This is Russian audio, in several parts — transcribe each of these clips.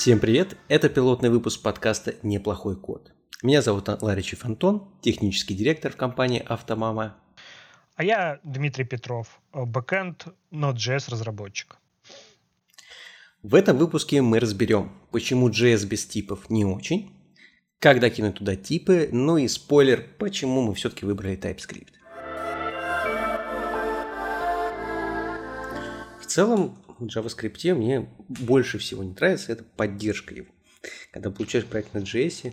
Всем привет! Это пилотный выпуск подкаста «Неплохой код». Меня зовут Ларичев Антон, технический директор в компании «Автомама». А я Дмитрий Петров, бэкэнд Node.js разработчик. В этом выпуске мы разберем, почему JS без типов не очень, как докинуть туда типы, ну и спойлер, почему мы все-таки выбрали TypeScript. В целом, JavaScript мне больше всего не нравится, это поддержка его. Когда получаешь проект на JS,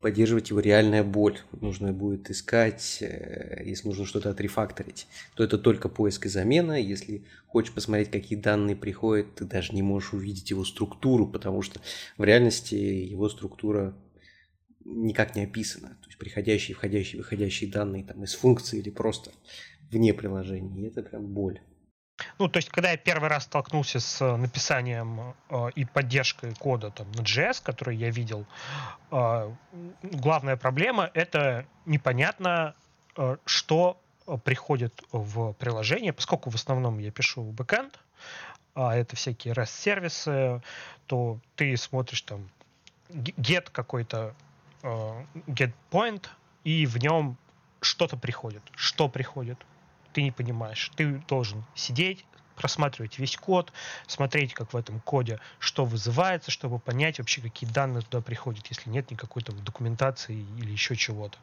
поддерживать его реальная боль. Нужно будет искать, э, если нужно что-то отрефакторить, то это только поиск и замена. Если хочешь посмотреть, какие данные приходят, ты даже не можешь увидеть его структуру, потому что в реальности его структура никак не описана. То есть приходящие, входящие, выходящие данные там из функции или просто вне приложения. И это прям боль. Ну, то есть, когда я первый раз столкнулся с э, написанием э, и поддержкой кода там, на JS, который я видел, э, главная проблема — это непонятно, э, что приходит в приложение, поскольку в основном я пишу бэкэнд, а это всякие REST-сервисы, то ты смотришь там get какой-то, э, get point, и в нем что-то приходит. Что приходит? Ты не понимаешь. Ты должен сидеть, просматривать весь код, смотреть, как в этом коде что вызывается, чтобы понять вообще, какие данные туда приходят, если нет никакой там документации или еще чего-то.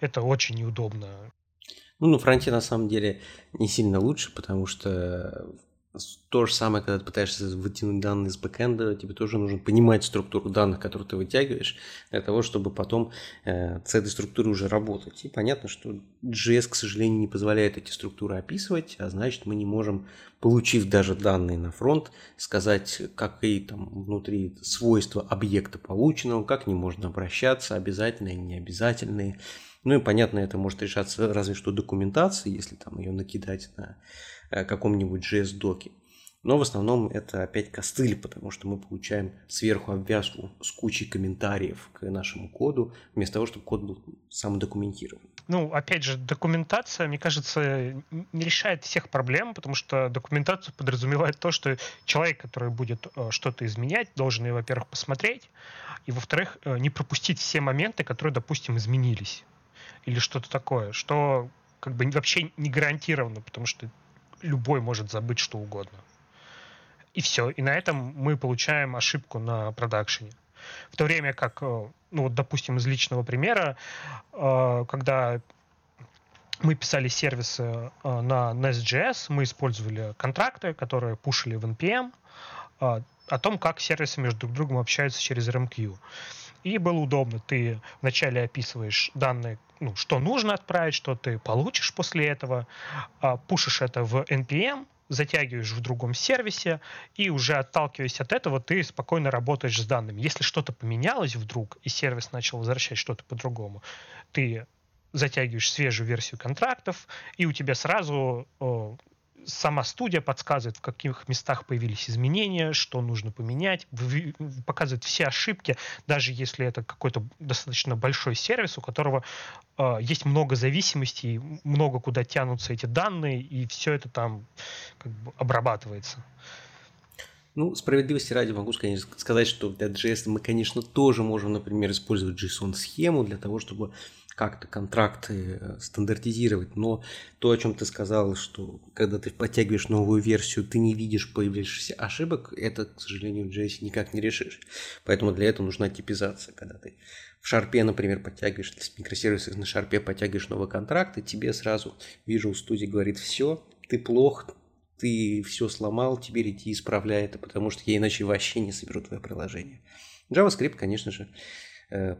Это очень неудобно. Ну, на фронте на самом деле не сильно лучше, потому что то же самое, когда ты пытаешься вытянуть данные из бэкэнда, тебе тоже нужно понимать структуру данных, которые ты вытягиваешь, для того, чтобы потом э, с этой структурой уже работать. И понятно, что JS, к сожалению, не позволяет эти структуры описывать, а значит, мы не можем, получив даже данные на фронт, сказать, какие там внутри свойства объекта полученного, как к ним можно обращаться, обязательные, необязательные. Ну и понятно, это может решаться разве что документацией, если там ее накидать на каком-нибудь JS-доке. Но в основном это опять костыль, потому что мы получаем сверху обвязку с кучей комментариев к нашему коду, вместо того, чтобы код был самодокументирован. Ну, опять же, документация, мне кажется, не решает всех проблем, потому что документация подразумевает то, что человек, который будет э, что-то изменять, должен во-первых, посмотреть, и, во-вторых, э, не пропустить все моменты, которые, допустим, изменились. Или что-то такое, что как бы вообще не гарантировано, потому что любой может забыть что угодно. И все. И на этом мы получаем ошибку на продакшене. В то время как, э, ну вот, допустим, из личного примера, э, когда мы писали сервисы э, на Nest.js, мы использовали контракты, которые пушили в NPM, о том, как сервисы между друг другом общаются через RMQ. И было удобно. Ты вначале описываешь данные, ну, что нужно отправить, что ты получишь после этого, а, пушишь это в NPM, затягиваешь в другом сервисе, и уже отталкиваясь от этого, ты спокойно работаешь с данными. Если что-то поменялось вдруг, и сервис начал возвращать что-то по-другому, ты затягиваешь свежую версию контрактов, и у тебя сразу сама студия подсказывает, в каких местах появились изменения, что нужно поменять, показывает все ошибки, даже если это какой-то достаточно большой сервис, у которого э, есть много зависимостей, много куда тянутся эти данные, и все это там как бы обрабатывается. Ну, справедливости ради могу сказать, что для JS мы, конечно, тоже можем, например, использовать JSON-схему для того, чтобы как-то контракты э, стандартизировать, но то, о чем ты сказал, что когда ты подтягиваешь новую версию, ты не видишь появившихся ошибок, это, к сожалению, в JS никак не решишь. Поэтому для этого нужна типизация, когда ты в шарпе, например, подтягиваешь микросервисов на шарпе, подтягиваешь новый контракт, и тебе сразу Visual Studio говорит, все, ты плох, ты все сломал, теперь иди исправляй это, потому что я иначе вообще не соберу твое приложение. JavaScript, конечно же,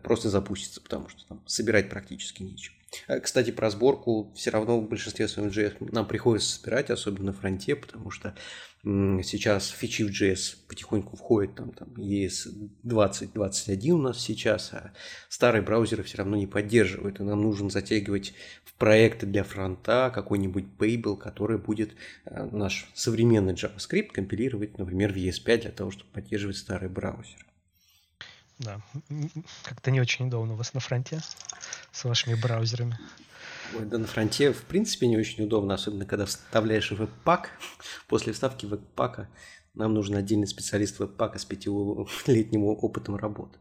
просто запустится, потому что там собирать практически нечего. Э, кстати, про сборку все равно в большинстве своем JS нам приходится собирать, особенно на фронте, потому что сейчас фичи в JS потихоньку входят, там, там ES 2021 у нас сейчас, а старые браузеры все равно не поддерживают, и нам нужно затягивать в проекты для фронта какой-нибудь Babel, который будет э, наш современный JavaScript компилировать, например, в ES5 для того, чтобы поддерживать старый браузер. Да, как-то не очень удобно у вас на фронте с вашими браузерами. Ой, да на фронте в принципе не очень удобно, особенно когда вставляешь веб-пак. После вставки веб-пака нам нужен отдельный специалист веб-пака с пятилетним опытом работы.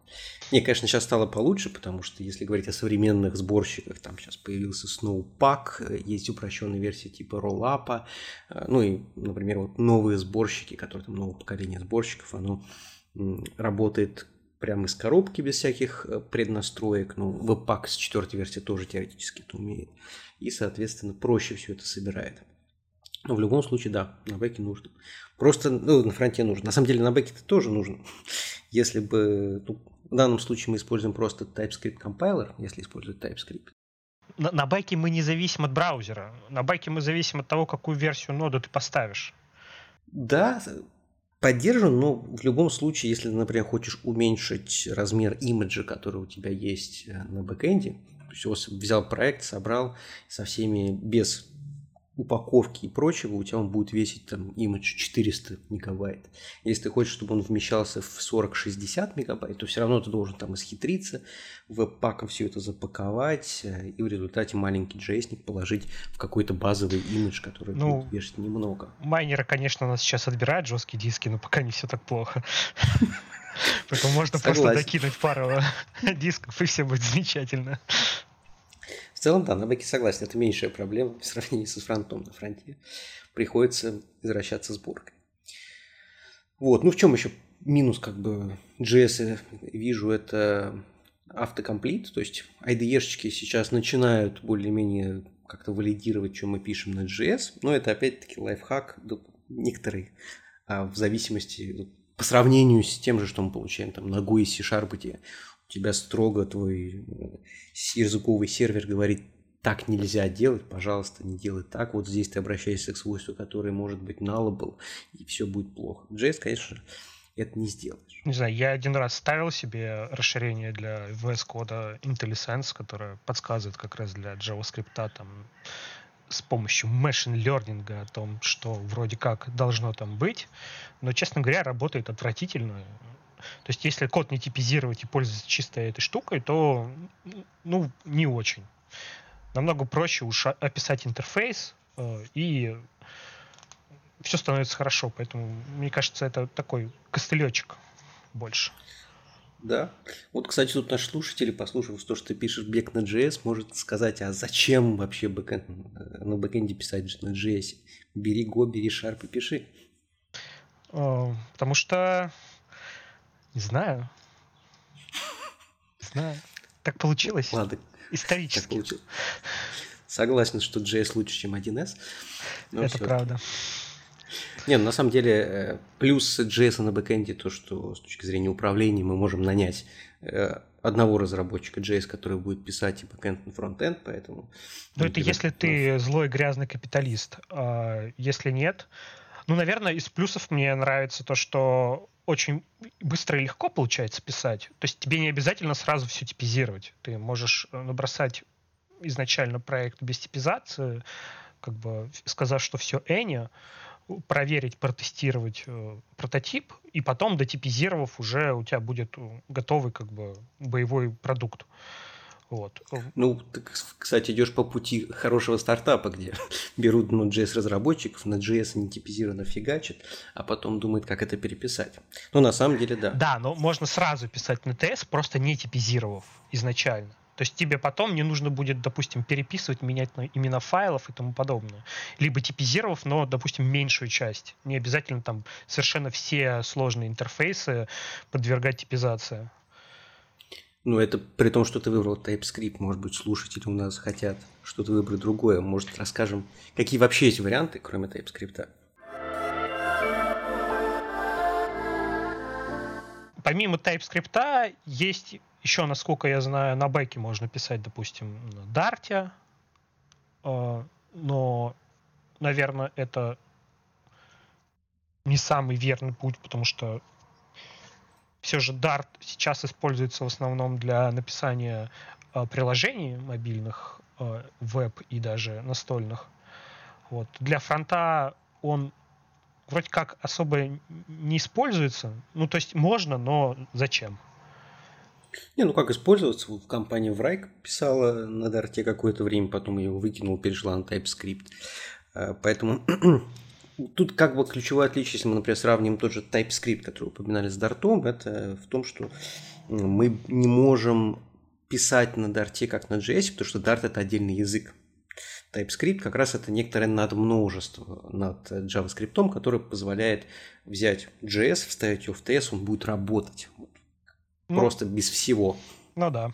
Не, конечно, сейчас стало получше, потому что если говорить о современных сборщиках, там сейчас появился Snowpack, есть упрощенные версии типа Rollup, ну и, например, вот новые сборщики, которые там нового поколения сборщиков, оно работает прямо из коробки без всяких э, преднастроек. Ну, Webpack с четвертой версии тоже теоретически это умеет. И, соответственно, проще все это собирает. Но в любом случае, да, на бэке нужно. Просто, ну, на фронте нужно. На самом деле, на бэке это тоже нужно. Если бы, ну, в данном случае мы используем просто TypeScript компайлер, если использовать TypeScript. На, на бэке мы не зависим от браузера. На бэке мы зависим от того, какую версию ноды ты поставишь. Да, поддержан, но в любом случае, если например, хочешь уменьшить размер имиджа, который у тебя есть э, на бэкэнде, то есть взял проект, собрал со всеми без упаковки и прочего, у тебя он будет весить там имидж 400 мегабайт. Если ты хочешь, чтобы он вмещался в 40-60 мегабайт, то все равно ты должен там исхитриться, веб-паком все это запаковать э, и в результате маленький джейсник положить в какой-то базовый имидж, который ну, будет вешать немного. Майнеры, конечно, у нас сейчас отбирают жесткие диски, но пока не все так плохо. Поэтому можно просто докинуть пару дисков, и все будет замечательно. В целом, да, на бэке согласен, это меньшая проблема в сравнении со фронтом на фронте. Приходится возвращаться сборкой. Вот, ну в чем еще минус как бы JS вижу, это автокомплит, то есть IDE-шечки сейчас начинают более-менее как-то валидировать, что мы пишем на JS, но это опять-таки лайфхак некоторый, а в зависимости по сравнению с тем же, что мы получаем там на GUI C-Sharp, где тебя строго твой э, языковый сервер говорит, так нельзя делать, пожалуйста, не делай так. Вот здесь ты обращаешься к свойству, которое может быть nullable, и все будет плохо. JS, конечно, это не сделаешь. Не знаю, я один раз ставил себе расширение для VS кода IntelliSense, которое подсказывает как раз для JavaScript там с помощью machine learning о том, что вроде как должно там быть, но, честно говоря, работает отвратительно. То есть, если код не типизировать и пользоваться чисто этой штукой, то, ну, не очень. Намного проще уж описать интерфейс, э, и все становится хорошо. Поэтому, мне кажется, это такой костылечек больше. Да. Вот, кстати, тут наш слушатель, послушав то, что ты пишешь бег на JS, может сказать, а зачем вообще бэкэнд, э, на бэкэнде писать на JS? Бери Go, бери Sharp и пиши. Э, потому что не знаю. Не знаю. Так получилось. Ладно. Исторически. Так получилось. Согласен, что JS лучше, чем 1С. Это правда. Не, ну, на самом деле, э, плюс JS на бэкэнде то, что с точки зрения управления мы можем нанять э, одного разработчика JS, который будет писать и бэкэнд, и фронтенд, поэтому... Ну, это если ты злой грязный капиталист. А если нет, ну, наверное, из плюсов мне нравится то, что очень быстро и легко получается писать. То есть тебе не обязательно сразу все типизировать. Ты можешь э, набросать изначально проект без типизации, как бы сказав, что все Эни, проверить, протестировать э, прототип, и потом, дотипизировав, уже у тебя будет э, готовый как бы боевой продукт. Вот. Ну, ты, кстати, идешь по пути хорошего стартапа, где берут ну, JS-разработчиков, на JS не типизированно фигачат, а потом думают, как это переписать. Ну, на самом деле, да. Да, но можно сразу писать на TS, просто не типизировав изначально. То есть тебе потом не нужно будет, допустим, переписывать, менять имена файлов и тому подобное. Либо типизировав, но, допустим, меньшую часть. Не обязательно там совершенно все сложные интерфейсы подвергать типизации. Ну, это при том, что ты выбрал TypeScript. Может быть, слушатели у нас хотят что-то выбрать другое. Может, расскажем, какие вообще есть варианты, кроме TypeScript? Помимо TypeScript есть еще, насколько я знаю, на бэке можно писать, допустим, на Dart, э, но, наверное, это не самый верный путь, потому что все же Dart сейчас используется в основном для написания э, приложений мобильных, э, веб и даже настольных. Вот. Для фронта он вроде как особо не используется. Ну, то есть можно, но зачем? Не, ну как использоваться? Вот компания Врайк писала на Dart какое-то время, потом ее выкинул, перешла на TypeScript. Э, поэтому тут как бы ключевое отличие, если мы, например, сравним тот же TypeScript, который упоминали с Dart, это в том, что мы не можем писать на Dart как на JS, потому что Dart это отдельный язык. TypeScript как раз это некоторое надмножество над JavaScript, которое позволяет взять JS, вставить его в TS, он будет работать. Ну, Просто без всего. Ну да.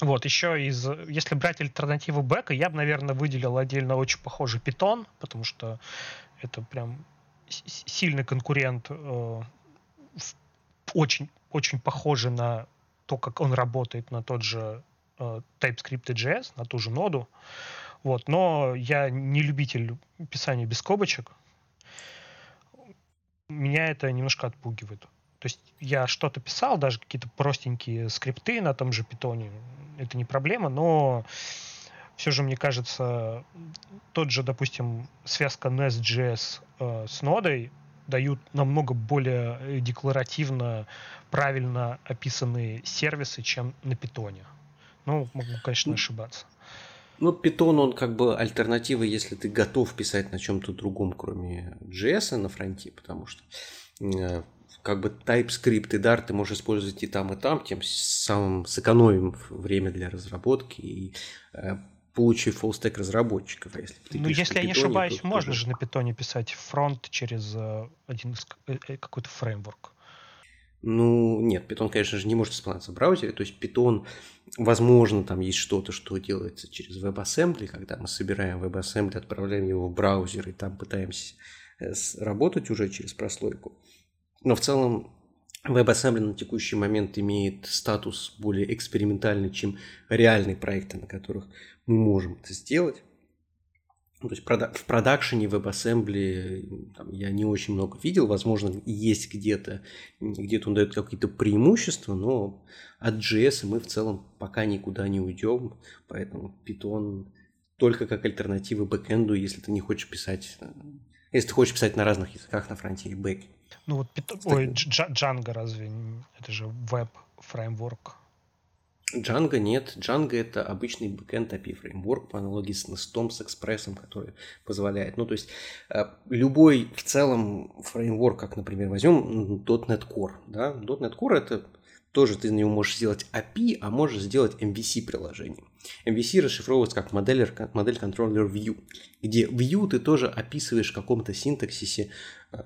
Вот, еще из... Если брать альтернативу бэка, я бы, наверное, выделил отдельно очень похожий Python, потому что это прям сильный конкурент, э, очень, очень похожий на то, как он работает на тот же э, TypeScript и JS, на ту же ноду. Вот, но я не любитель писания без скобочек. Меня это немножко отпугивает. То есть я что-то писал, даже какие-то простенькие скрипты на том же питоне, это не проблема, но все же, мне кажется, тот же, допустим, связка Nest.js э, с нодой дают намного более декларативно, правильно описанные сервисы, чем на питоне. Ну, могу, конечно, ошибаться. Ну, Python, он как бы альтернатива, если ты готов писать на чем-то другом, кроме JS на фронте, потому что э, как бы TypeScript и Dart ты можешь использовать и там, и там, тем самым сэкономим время для разработки и э, получив фуллстек разработчиков. А если ты ну, если я не ошибаюсь, можно тоже... же на питоне писать фронт через э, один э, э, какой-то фреймворк. Ну, нет, Python, конечно же, не может исполняться в браузере. То есть Python, возможно, там есть что-то, что делается через WebAssembly, когда мы собираем WebAssembly, отправляем его в браузер и там пытаемся работать уже через прослойку. Но в целом WebAssembly на текущий момент имеет статус более экспериментальный, чем реальные проекты, на которых мы можем это сделать. Ну, то есть в продакшене WebAssembly там, я не очень много видел, возможно, есть где-то, где-то он дает какие-то преимущества, но от JS мы в целом пока никуда не уйдем, поэтому Python только как альтернатива бэкэнду, если ты не хочешь писать, если ты хочешь писать на разных языках на фронте и бэке. Ну вот Python, ой, Django разве? Это же веб-фреймворк. Django нет. Django это обычный backend API фреймворк по аналогии с Nest, с Express, который позволяет. Ну, то есть э, любой в целом фреймворк, как, например, возьмем .NET Core. Да? .NET Core это тоже ты на него можешь сделать API, а можешь сделать MVC приложение. MVC расшифровывается как модель, модель контроллер View, где View ты тоже описываешь в каком-то синтаксисе э,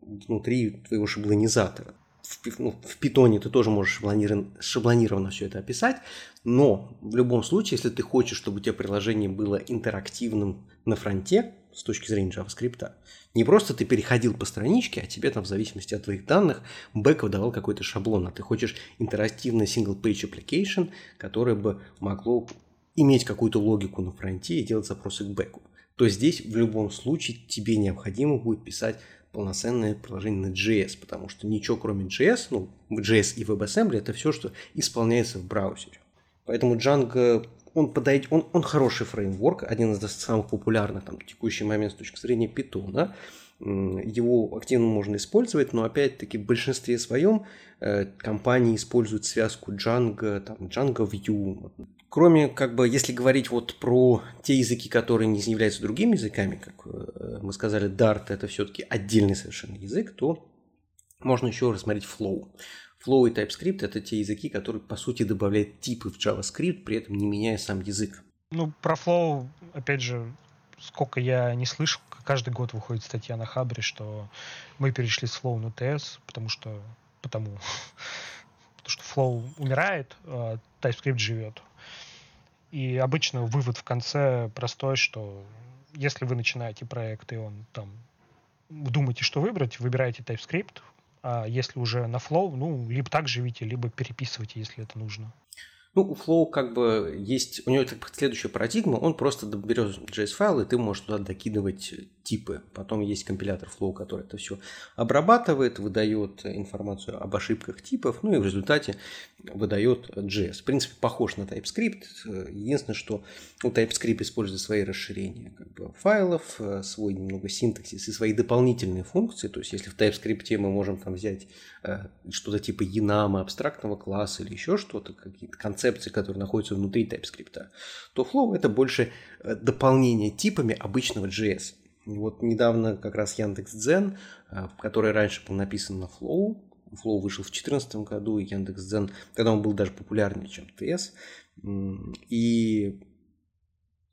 внутри твоего шаблонизатора в, ну, в питоне ты тоже можешь шаблонированно, шаблонированно все это описать, но в любом случае, если ты хочешь, чтобы у тебя приложение было интерактивным на фронте с точки зрения JavaScript, не просто ты переходил по страничке, а тебе там в зависимости от твоих данных бэк выдавал какой-то шаблон, а ты хочешь интерактивный single-page application, которое бы могло иметь какую-то логику на фронте и делать запросы к бэку, то здесь в любом случае тебе необходимо будет писать полноценное приложение на JS, потому что ничего кроме JS, ну, JS и WebAssembly это все, что исполняется в браузере. Поэтому Django, он подойдет, он, он хороший фреймворк, один из самых популярных там, в текущий момент с точки зрения Python, его активно можно использовать, но опять-таки в большинстве своем э, компании используют связку Django, там, Django View, Кроме, как бы, если говорить вот про те языки, которые не являются другими языками, как э, мы сказали, Dart это все-таки отдельный совершенно язык, то можно еще рассмотреть Flow. Flow и TypeScript это те языки, которые, по сути, добавляют типы в JavaScript, при этом не меняя сам язык. Ну, про Flow, опять же, сколько я не слышу, каждый год выходит статья на Хабре, что мы перешли с Flow на TS, потому что потому, потому что Flow умирает, а TypeScript живет. И обычно вывод в конце простой, что если вы начинаете проект, и он там думаете, что выбрать, выбираете TypeScript, а если уже на Flow, ну, либо так живите, либо переписывайте, если это нужно. Ну, у Flow как бы есть, у него следующая парадигма, он просто берет JS-файл, и ты можешь туда докидывать типы. Потом есть компилятор Flow, который это все обрабатывает, выдает информацию об ошибках типов, ну и в результате выдает JS. В принципе, похож на TypeScript. Единственное, что у TypeScript использует свои расширения как бы, файлов, свой немного синтаксис и свои дополнительные функции. То есть, если в TypeScript мы можем там взять э, что-то типа enum, абстрактного класса или еще что-то, какие-то концепции, которые находятся внутри TypeScript, то Flow это больше э, дополнение типами обычного JS. Вот недавно как раз Яндекс.Дзен, э, который раньше был написан на Flow, Flow вышел в 2014 году, и Яндекс.Дзен, когда он был даже популярнее, чем TS. И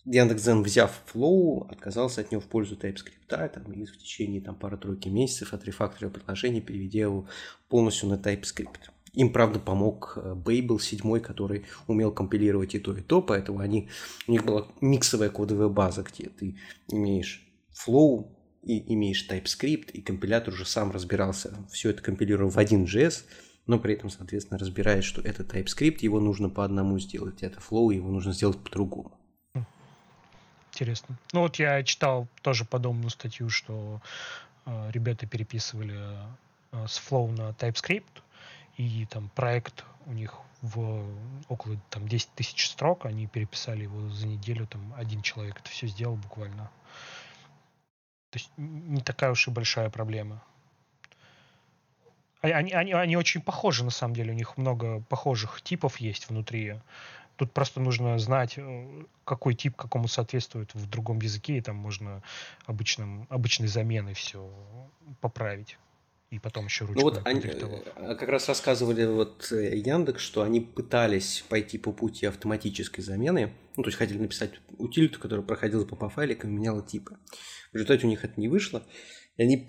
Яндекс.Дзен, взяв Flow, отказался от него в пользу TypeScript, там, и в течение там, пары-тройки месяцев отрефакторил приложение, переведя его полностью на TypeScript. Им, правда, помог э, Babel 7, который умел компилировать и то, и то, поэтому они, у них была миксовая кодовая база, где ты имеешь Flow и имеешь TypeScript, и компилятор уже сам разбирался, все это компилировал в один JS, но при этом, соответственно, разбирает, что это TypeScript, его нужно по одному сделать, это Flow, его нужно сделать по-другому. Интересно. Ну вот я читал тоже подобную статью, что э, ребята переписывали э, с Flow на TypeScript, и там проект у них в около там 10 тысяч строк, они переписали его за неделю, там один человек это все сделал буквально. То есть не такая уж и большая проблема. Они, они, они очень похожи, на самом деле. У них много похожих типов есть внутри. Тут просто нужно знать, э, какой тип какому соответствует в другом языке, и там можно обычным, обычной заменой все поправить. И потом еще ручку. Ну вот они э, как раз рассказывали вот э, Яндекс, что они пытались пойти по пути автоматической замены. Ну, то есть хотели написать утилиту, которая проходила по файликам и меняла типы. В результате у них это не вышло. И они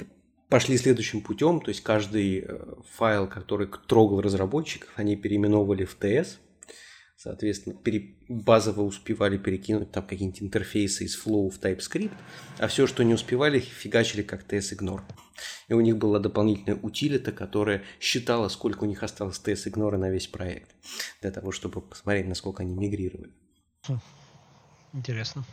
пошли следующим путем, то есть каждый э, файл, который трогал разработчиков, они переименовывали в TS, соответственно, пере, базово успевали перекинуть там какие-нибудь интерфейсы из Flow в TypeScript, а все, что не успевали, фигачили как TS-ignore. И у них была дополнительная утилита, которая считала, сколько у них осталось TS-ignore на весь проект, для того, чтобы посмотреть, насколько они мигрировали. Хм. Интересно.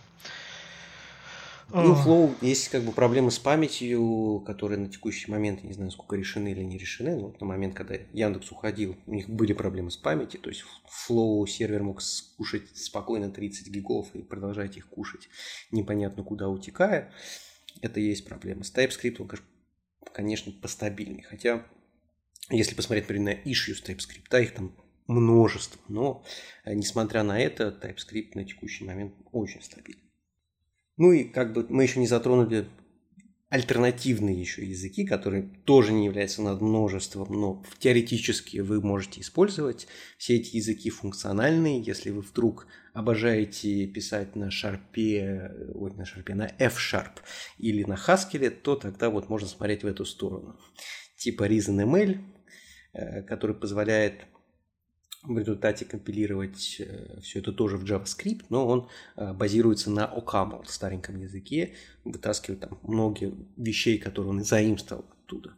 И у Flow есть как бы проблемы с памятью, которые на текущий момент, я не знаю, сколько решены или не решены, но вот на момент, когда Яндекс уходил, у них были проблемы с памятью, то есть Flow сервер мог скушать спокойно 30 гигов и продолжать их кушать, непонятно куда утекая. Это и есть проблема. С TypeScript он, конечно, постабильнее, хотя если посмотреть, например, на issues TypeScript, да, их там множество, но э, несмотря на это, TypeScript на текущий момент очень стабильный. Ну и как бы мы еще не затронули альтернативные еще языки, которые тоже не являются над множеством, но теоретически вы можете использовать. Все эти языки функциональные. Если вы вдруг обожаете писать на шарпе, ой, на шарпе, на F-Sharp или на Haskell, то тогда вот можно смотреть в эту сторону. Типа ReasonML, э, который позволяет в результате компилировать э, все это тоже в JavaScript, но он э, базируется на OCaml, стареньком языке, вытаскивает там многие вещей, которые он заимствовал оттуда.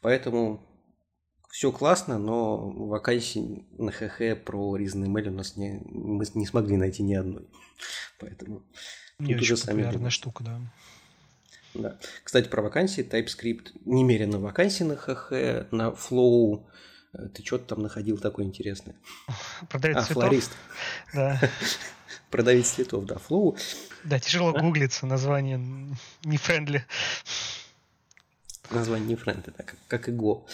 Поэтому все классно, но вакансий на ХХ про ReasonML у нас не, мы не смогли найти ни одной. Поэтому не очень популярная штука, да. Да. Кстати, про вакансии TypeScript немерено вакансий на HH, на Flow ты что-то там находил такое интересное? Продавец а, цветов. флорист. Да. Продавец цветов, да, flow. Да, тяжело гуглиться, название не friendly. Название не friendly, да, как, как и Go.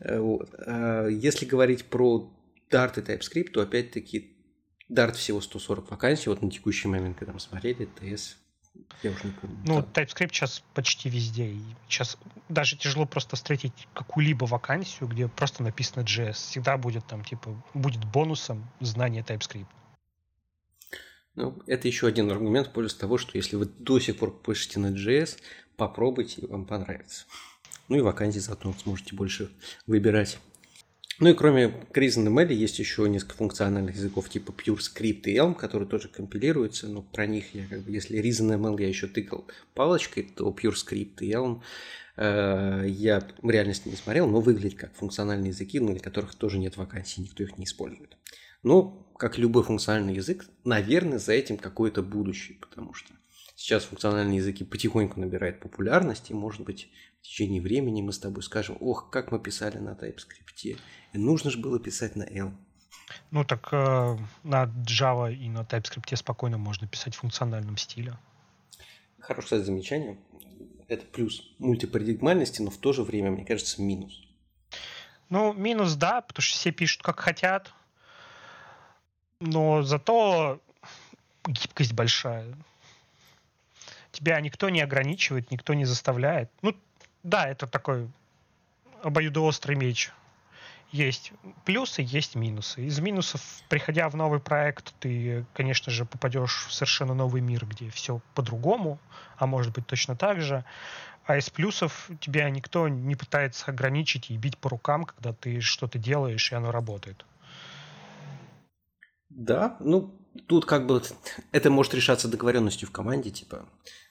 Э, вот. А если говорить про Dart и TypeScript, то опять-таки Dart всего 140 вакансий, вот на текущий момент, когда мы смотрели, TS я уже не помню. Ну, TypeScript сейчас почти везде. И сейчас даже тяжело просто встретить какую-либо вакансию, где просто написано JS. Всегда будет там, типа, будет бонусом знание TypeScript. Ну, это еще один аргумент в пользу того, что если вы до сих пор пишете на JS, попробуйте, и вам понравится. Ну и вакансии заодно сможете больше выбирать. Ну и кроме CRISN.ML есть еще несколько функциональных языков типа PureScript и Elm, которые тоже компилируются, но про них я как бы, если ReasonML я еще тыкал палочкой, то PureScript и Elm э, я в реальности не смотрел, но выглядят как функциональные языки, для которых тоже нет вакансий, никто их не использует. Но, как любой функциональный язык, наверное, за этим какое-то будущее, потому что сейчас функциональные языки потихоньку набирают популярность, и, может быть, течение времени мы с тобой скажем, ох, как мы писали на TypeScript, и нужно же было писать на L. Ну так э, на Java и на TypeScript спокойно можно писать в функциональном стиле. Хорошее кстати, замечание. Это плюс мультипарадигмальности, но в то же время, мне кажется, минус. Ну, минус, да, потому что все пишут как хотят. Но зато гибкость большая. Тебя никто не ограничивает, никто не заставляет. Ну, да, это такой обоюдоострый меч есть плюсы, есть минусы. Из минусов, приходя в новый проект, ты, конечно же, попадешь в совершенно новый мир, где все по-другому, а может быть точно так же. А из плюсов тебя никто не пытается ограничить и бить по рукам, когда ты что-то делаешь, и оно работает. Да, ну, тут как бы это может решаться договоренностью в команде, типа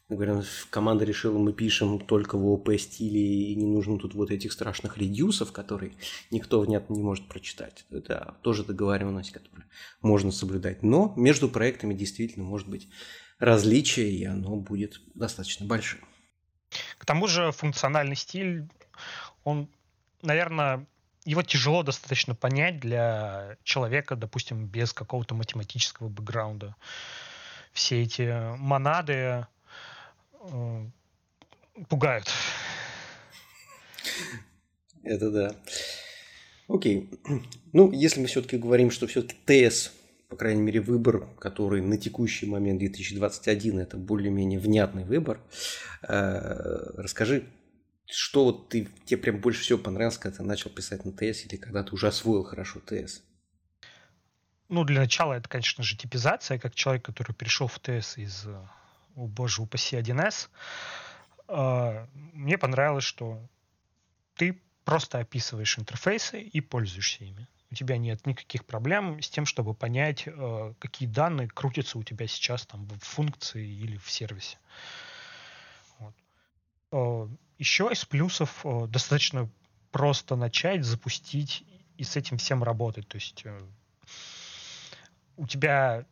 Например, команда решила, мы пишем только в ОП стиле, и не нужно тут вот этих страшных редюсов, которые никто внятно не может прочитать. Это тоже договоренность, которую можно соблюдать. Но между проектами действительно может быть различие, и оно будет достаточно большим. К тому же функциональный стиль, он, наверное, его тяжело достаточно понять для человека, допустим, без какого-то математического бэкграунда. Все эти монады, пугают. Это да. Окей. Ну, если мы все-таки говорим, что все-таки ТС, по крайней мере, выбор, который на текущий момент 2021, это более-менее внятный выбор, э, расскажи, что вот ты, тебе прям больше всего понравилось, когда ты начал писать на ТС или когда ты уже освоил хорошо ТС? Ну, для начала это, конечно же, типизация, как человек, который перешел в ТС из э, о боже упаси 1С, а, мне понравилось, что ты просто описываешь интерфейсы и пользуешься ими. У тебя нет никаких проблем с тем, чтобы понять, а, какие данные крутятся у тебя сейчас там в функции или в сервисе. Вот. А, Еще из плюсов достаточно просто начать, запустить и с этим всем работать. То есть э, у тебя,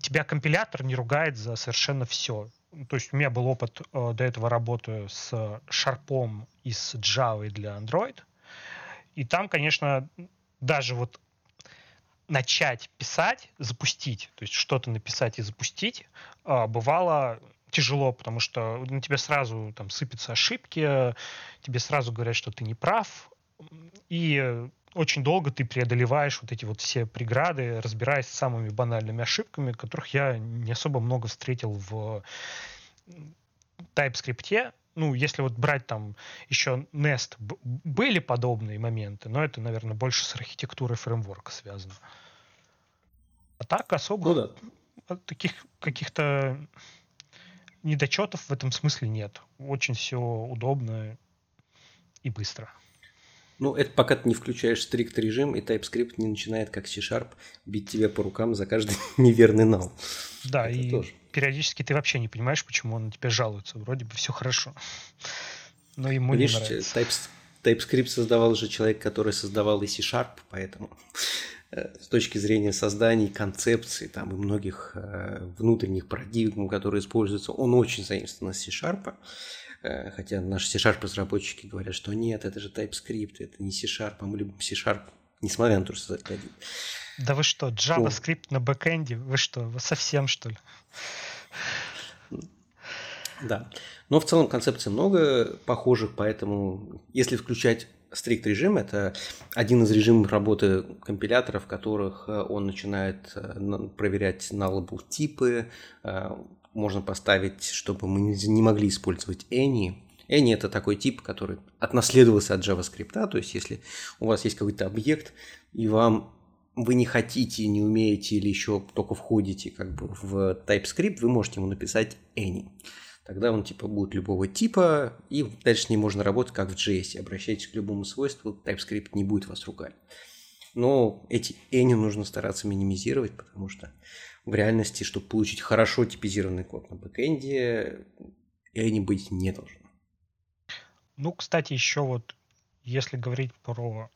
тебя компилятор не ругает за совершенно все. То есть у меня был опыт э, до этого работы с шарпом и с Java для Android. И там, конечно, даже вот начать писать, запустить, то есть что-то написать и запустить, э, бывало тяжело, потому что на тебя сразу там сыпятся ошибки, тебе сразу говорят, что ты не прав, и очень долго ты преодолеваешь вот эти вот все преграды, разбираясь с самыми банальными ошибками, которых я не особо много встретил в TypeScript. Ну, если вот брать там еще Nest, были подобные моменты, но это, наверное, больше с архитектурой фреймворка связано. А так особо ну, да. таких каких-то недочетов в этом смысле нет. Очень все удобно и быстро. Ну, это пока ты не включаешь стрикт режим, и TypeScript не начинает, как C-Sharp, бить тебя по рукам за каждый неверный нал. Да, это и тоже. периодически ты вообще не понимаешь, почему он на тебя жалуется. Вроде бы все хорошо. Но ему Видишь, не нравится. Types, TypeScript создавал же человек, который создавал и C-Sharp, поэтому э, с точки зрения создания концепции там, и многих э, внутренних парадигм, которые используются, он очень заимствован с C-Sharp. Э, хотя наши C-Sharp разработчики говорят, что нет, это же TypeScript, это не C-Sharp, а мы любим C-Sharp, несмотря на то, что один. Да вы что, JavaScript ну. на бэкэнде? Вы что, вы совсем что ли? Да. Но в целом концепций много похожих, поэтому если включать стрикт режим это один из режимов работы компилятора, в которых э, он начинает э, проверять nullable типы, можно поставить, чтобы мы не могли использовать any. Any это такой тип, который отнаследовался от JavaScript. То есть, если у вас есть какой-то объект, и вам вы не хотите, не умеете или еще только входите как бы в TypeScript, вы можете ему написать any. Тогда он типа будет любого типа, и дальше с ним можно работать как в JS. Обращайтесь к любому свойству, TypeScript не будет вас ругать. Но эти any нужно стараться минимизировать, потому что в реальности, чтобы получить хорошо типизированный код на бэкэнде, any быть не должно. Ну, кстати, еще вот, если говорить про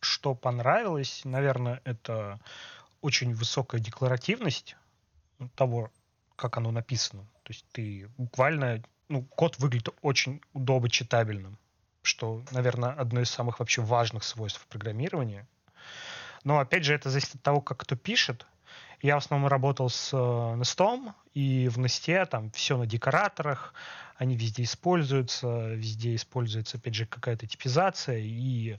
что понравилось, наверное, это очень высокая декларативность того, как оно написано. То есть ты буквально, ну, код выглядит очень удобно читабельным, что, наверное, одно из самых вообще важных свойств программирования. Но, опять же, это зависит от того, как кто пишет. Я в основном работал с Nest, и в Nest там все на декораторах, они везде используются, везде используется, опять же, какая-то типизация, и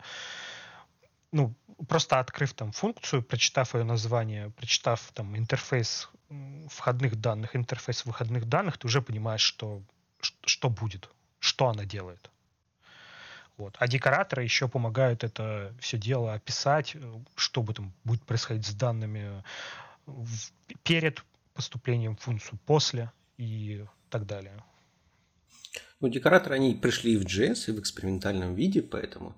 ну, просто открыв там функцию, прочитав ее название, прочитав там интерфейс входных данных, интерфейс выходных данных, ты уже понимаешь, что, что будет, что она делает. Вот. А декораторы еще помогают это все дело описать, что бы там будет происходить с данными перед поступлением в функцию, после и так далее. Ну, декораторы, они пришли и в JS, и в экспериментальном виде, поэтому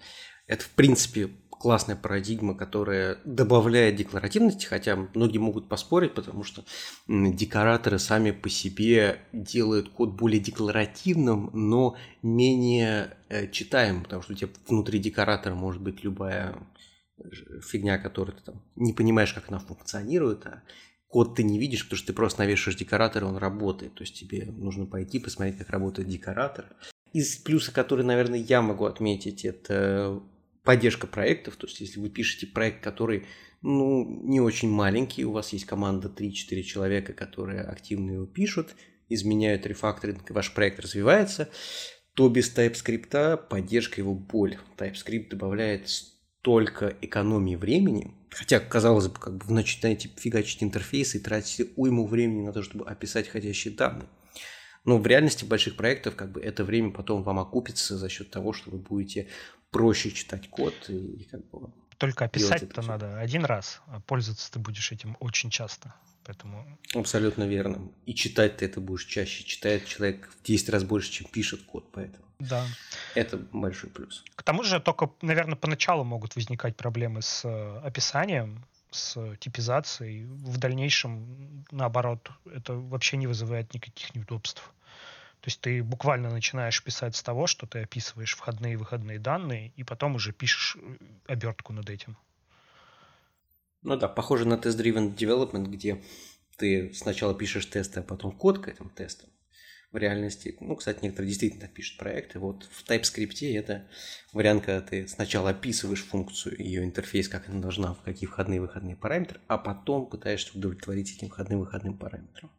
это, в принципе, классная парадигма, которая добавляет декларативности, хотя многие могут поспорить, потому что декораторы сами по себе делают код более декларативным, но менее э, читаемым, потому что у тебя внутри декоратора может быть любая фигня, которую ты там не понимаешь, как она функционирует, а код ты не видишь, потому что ты просто навешиваешь декоратор, и он работает. То есть тебе нужно пойти посмотреть, как работает декоратор. Из плюса, который, наверное, я могу отметить, это поддержка проектов, то есть если вы пишете проект, который ну, не очень маленький, у вас есть команда 3-4 человека, которые активно его пишут, изменяют рефакторинг, ваш проект развивается, то без TypeScript поддержка его боль. TypeScript добавляет столько экономии времени, хотя, казалось бы, как бы вы начинаете фигачить интерфейсы и тратите уйму времени на то, чтобы описать ходящие данные. Но в реальности больших проектов как бы это время потом вам окупится за счет того, что вы будете проще читать код и как бы только описать это надо один раз, а пользоваться ты будешь этим очень часто. Поэтому... Абсолютно верно. И читать ты это будешь чаще. Читает человек в 10 раз больше, чем пишет код, поэтому. Да. Это большой плюс. К тому же только, наверное, поначалу могут возникать проблемы с э, описанием, с типизацией. В дальнейшем, наоборот, это вообще не вызывает никаких неудобств. То есть ты буквально начинаешь писать с того, что ты описываешь входные и выходные данные, и потом уже пишешь э, обертку над этим. Ну да, похоже на тест-driven development, где ты сначала пишешь тесты, а потом код к этим тестам. В реальности, ну, кстати, некоторые действительно пишут проекты. Вот в TypeScript это вариант, когда ты сначала описываешь функцию, ее интерфейс, как она должна, в какие входные и выходные параметры, а потом пытаешься удовлетворить этим входным и выходным параметрам.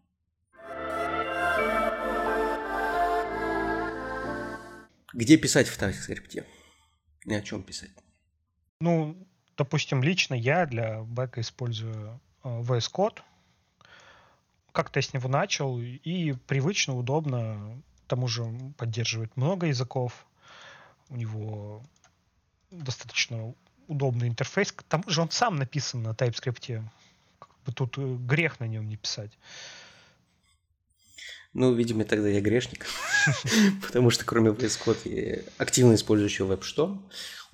Где писать в TypeScript? И о чем писать? Ну, допустим, лично я для бэка использую э, VS Code. Как-то я с него начал, и привычно, удобно. К тому же поддерживает много языков. У него достаточно удобный интерфейс. К тому же он сам написан на TypeScript. Как бы тут э, грех на нем не писать. Ну, видимо, тогда я грешник, потому что кроме VS Code я активно использую еще WebStorm.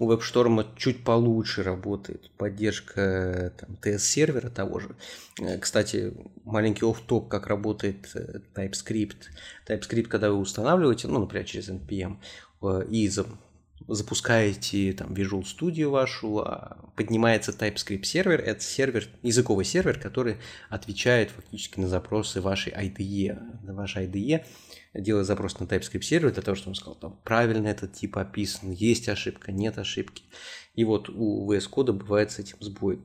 У WebStorm чуть получше работает поддержка TS-сервера того же. Э, кстати, маленький off-top, как работает э, TypeScript. TypeScript, когда вы устанавливаете, ну, например, через NPM, э, и запускаете там Visual Studio вашу, а поднимается TypeScript сервер, это сервер, языковый сервер, который отвечает фактически на запросы вашей IDE. На вашей IDE делает запрос на TypeScript сервер для того, чтобы он сказал, там, правильно этот тип описан, есть ошибка, нет ошибки. И вот у VS Code бывает с этим сбой.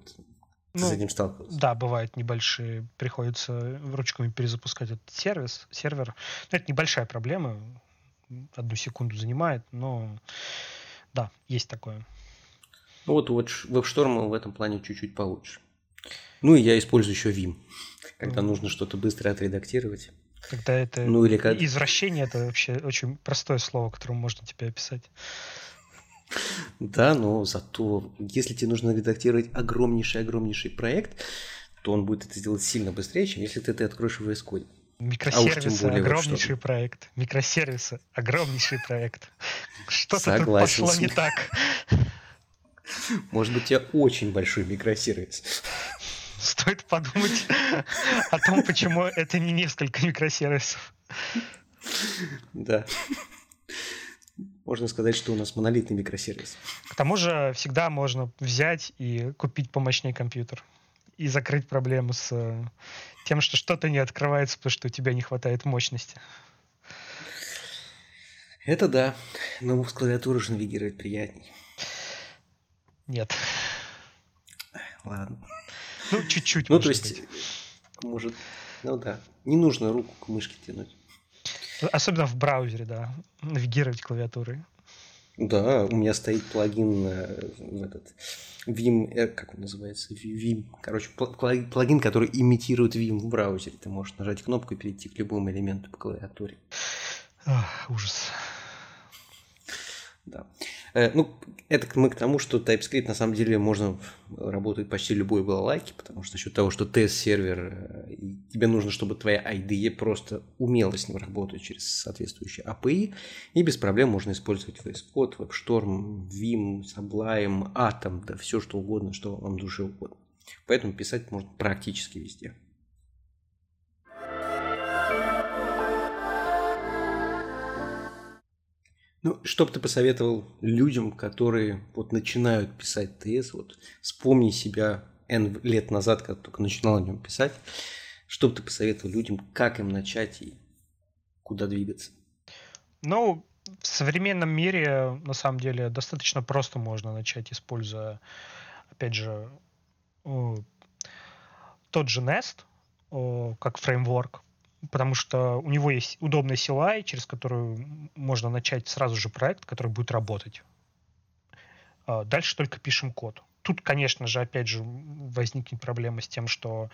Ты ну, с этим сталкивался? Да, бывает небольшие, приходится ручками перезапускать этот сервис, сервер. Но это небольшая проблема, одну секунду занимает, но да, есть такое. Ну вот вот WebStorm в этом плане чуть-чуть получше. Ну и я использую еще Vim, когда mm. нужно что-то быстро отредактировать. Когда это ну, или как... извращение, это вообще очень простое слово, которым можно тебе описать. Да, но зато если тебе нужно редактировать огромнейший-огромнейший проект, то он будет это сделать сильно быстрее, чем если ты это откроешь в VS Code. Микросервисы, а огромнейший вот проект. Микросервисы, огромнейший проект. Что-то тут пошло не так. Может быть, у тебя очень большой микросервис. Стоит подумать о том, почему это не несколько микросервисов. Да. Можно сказать, что у нас монолитный микросервис. К тому же всегда можно взять и купить помощнее компьютер и закрыть проблему с тем, что что-то не открывается, потому что у тебя не хватает мощности. Это да, но с клавиатуры же навигировать приятней. Нет. Ладно. Ну, чуть-чуть. Ну, то есть, быть. может, ну да, не нужно руку к мышке тянуть. Особенно в браузере, да, навигировать клавиатурой. Да, у меня стоит плагин в этот Vim, э, как он называется, Vim, короче, плагин, который имитирует Vim в браузере. Ты можешь нажать кнопку и перейти к любому элементу по клавиатуре. Ах, ужас. Да. Э, ну, это мы к тому, что TypeScript на самом деле можно работать почти любой балалайке, потому что за счет того, что тест-сервер, э, тебе нужно, чтобы твоя IDE просто умела с ним работать через соответствующие API, и без проблем можно использовать VS Code, WebStorm, Vim, Sublime, Atom, да все что угодно, что вам душе угодно. Поэтому писать можно практически везде. Ну, что бы ты посоветовал людям, которые вот начинают писать ТС, вот вспомни себя N лет назад, когда только начинал о нем писать, что бы ты посоветовал людям, как им начать и куда двигаться? Ну, в современном мире, на самом деле, достаточно просто можно начать, используя, опять же, тот же Nest, как фреймворк, потому что у него есть удобный CLI, через который можно начать сразу же проект, который будет работать. А, дальше только пишем код. Тут, конечно же, опять же, возникнет проблема с тем, что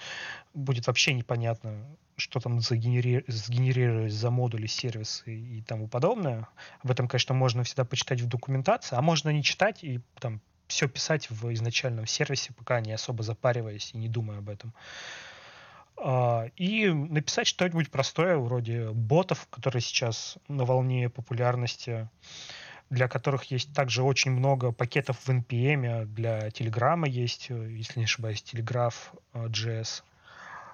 будет вообще непонятно, что там загенери... сгенерировать за модули, сервисы и тому подобное. Об этом, конечно, можно всегда почитать в документации, а можно не читать и там все писать в изначальном сервисе, пока не особо запариваясь и не думая об этом. А, и написать что-нибудь простое, вроде ботов, которые сейчас на волне популярности, для которых есть также очень много пакетов в NPM, для Telegram есть, если не ошибаюсь, Telegraph JS,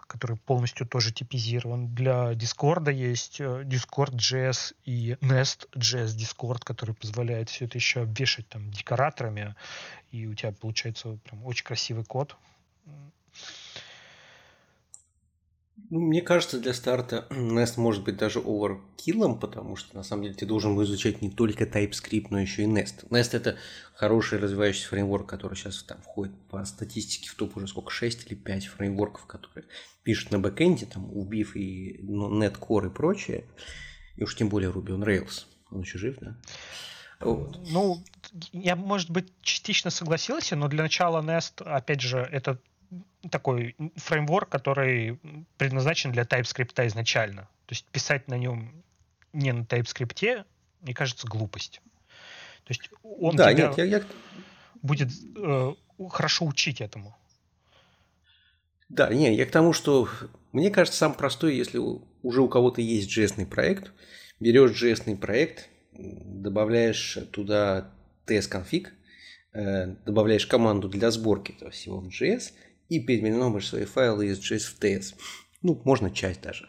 который полностью тоже типизирован. Для Discord есть э, Discord JS и Nest JS Discord, который позволяет все это еще обвешать там декораторами, и у тебя получается прям очень красивый код. Ну, мне кажется, для старта Nest может быть даже оверкиллом, потому что на самом деле ты должен изучать не только TypeScript, но еще и Nest. Nest это хороший развивающийся фреймворк, который сейчас там входит по статистике в топ уже сколько, 6 или 5 фреймворков, которые пишут на бэкэнде, там убив и ну, NetCore и прочее. И уж тем более Ruby on Rails. Он еще жив, да? Вот. Ну, я, может быть, частично согласился, но для начала Nest, опять же, это такой фреймворк, который предназначен для TypeScript изначально. То есть писать на нем не на TypeScript, мне кажется, глупость. То есть он да, тебя нет, я, я... будет э, хорошо учить этому. Да, не, я к тому, что мне кажется, самое простое, если уже у кого-то есть JS проект, берешь JS проект, добавляешь туда TS-конфиг, э, добавляешь команду для сборки этого всего в JS – и переименовываешь свои файлы из JS в TS. Ну, можно часть даже.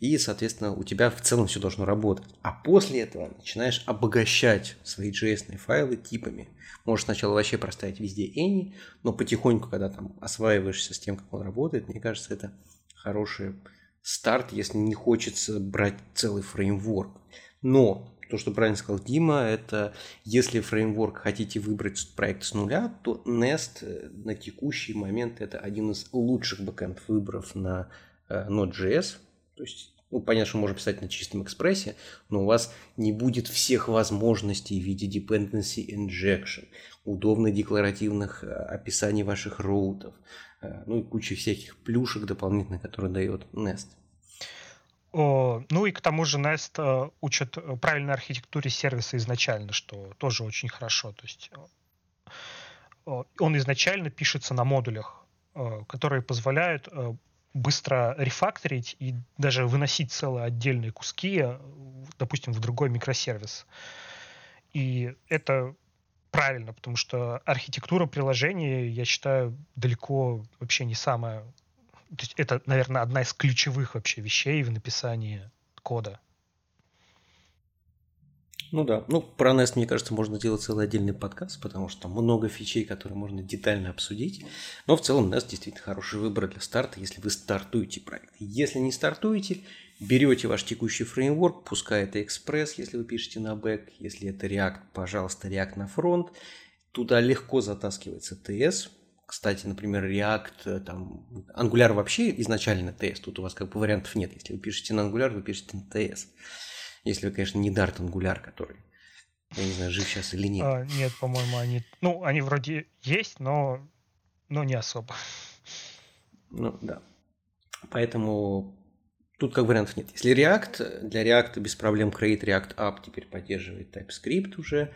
И, соответственно, у тебя в целом все должно работать. А после этого начинаешь обогащать свои JS файлы типами. Можешь сначала вообще проставить везде any, но потихоньку, когда там осваиваешься с тем, как он работает, мне кажется, это хороший старт, если не хочется брать целый фреймворк. Но то, что правильно сказал Дима, это если фреймворк хотите выбрать проект с нуля, то Nest э, на текущий момент это один из лучших бэкэнд выборов на э, Node.js. То есть, ну, понятно, что можно писать на чистом экспрессе, но у вас не будет всех возможностей в виде dependency injection, удобных декларативных э, описаний ваших роутов, ну и куча всяких плюшек дополнительных, которые дает Nest. Ну и к тому же Nest э, учат э, правильной архитектуре сервиса изначально, что тоже очень хорошо. То есть э, он изначально пишется на модулях, которые позволяют быстро рефакторить и даже выносить целые отдельные куски, допустим, в другой микросервис. И это правильно, потому что архитектура приложения, я считаю, далеко вообще не самая то есть это, наверное, одна из ключевых вообще вещей в написании кода. Ну да, ну про Nest, мне кажется, можно сделать целый отдельный подкаст, потому что там много фичей, которые можно детально обсудить. Но в целом Nest действительно хороший выбор для старта, если вы стартуете проект. Если не стартуете, берете ваш текущий фреймворк, пускай это Express, если вы пишете на бэк, если это React, пожалуйста, React на фронт. Туда легко затаскивается TS, кстати, например, React, э, там, Angular вообще изначально TS, тут у вас как бы вариантов нет. Если вы пишете на Angular, вы пишете на TS. Если вы, конечно, не Dart Angular, который, я не знаю, жив сейчас или нет. А, нет, по-моему, они, ну, они вроде есть, но, но не особо. Ну, да. Поэтому Тут как вариантов нет. Если React, для React без проблем Create React App теперь поддерживает TypeScript уже.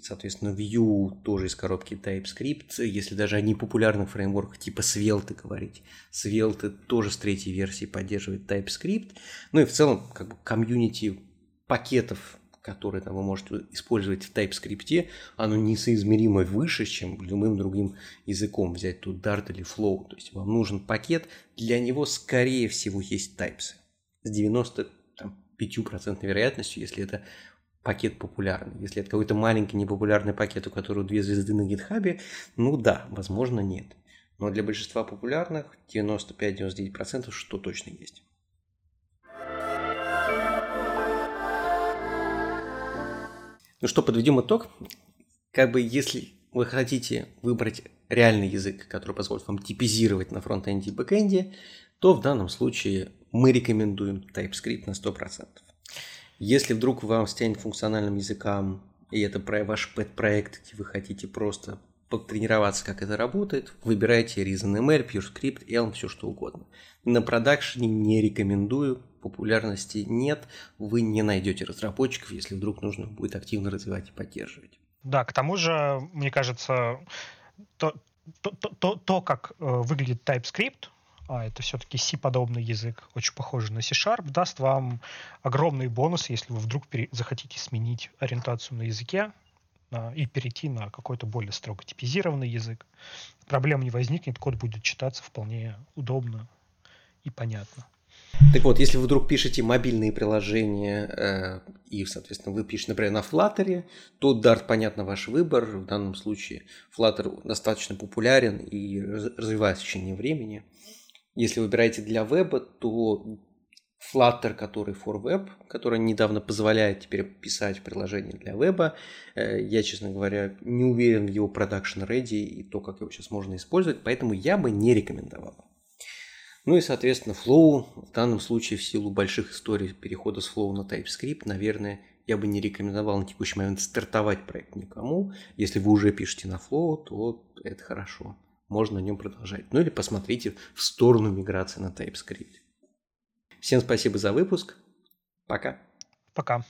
Соответственно, Vue тоже из коробки TypeScript. Если даже о непопулярных фреймворках типа Svelte говорить, Svelte тоже с третьей версии поддерживает TypeScript. Ну и в целом, как бы комьюнити пакетов которое там, вы можете использовать в TypeScript, оно несоизмеримо выше, чем любым другим языком. Взять тут Dart или Flow. То есть вам нужен пакет, для него скорее всего есть types. С 95% вероятностью, если это пакет популярный. Если это какой-то маленький непопулярный пакет, у которого две звезды на GitHub е, ну да, возможно нет. Но для большинства популярных 95-99% что точно есть. Ну что, подведем итог. Как бы если вы хотите выбрать реальный язык, который позволит вам типизировать на фронтенде и бэкенде, то в данном случае мы рекомендуем TypeScript на 100%. Если вдруг вам стянет функциональным языкам, и это ваш пэт-проект, где вы хотите просто потренироваться, как это работает, выбирайте ReasonML, PureScript, Elm, все что угодно. На продакшене не рекомендую, популярности нет, вы не найдете разработчиков, если вдруг нужно будет активно развивать и поддерживать. Да, к тому же, мне кажется, то, то, то, то как э, выглядит TypeScript, а это все-таки C-подобный язык, очень похожий на C-Sharp, даст вам огромные бонусы, если вы вдруг пере- захотите сменить ориентацию на языке и перейти на какой-то более строго типизированный язык. Проблем не возникнет, код будет читаться вполне удобно и понятно. Так вот, если вы вдруг пишете мобильные приложения э, и, соответственно, вы пишете, например, на Flutter, то Dart, понятно, ваш выбор. В данном случае Flutter достаточно популярен и развивается в течение времени. Если выбираете для веба, то Flutter, который for web, который недавно позволяет теперь писать приложение для веба. Э, я, честно говоря, не уверен в его production ready и то, как его сейчас можно использовать, поэтому я бы не рекомендовал. Ну и, соответственно, Flow, в данном случае в силу больших историй перехода с Flow на TypeScript, наверное, я бы не рекомендовал на текущий момент стартовать проект никому. Если вы уже пишете на Flow, то это хорошо. Можно на нем продолжать. Ну или посмотрите в сторону миграции на TypeScript. Всем спасибо за выпуск. Пока. Пока.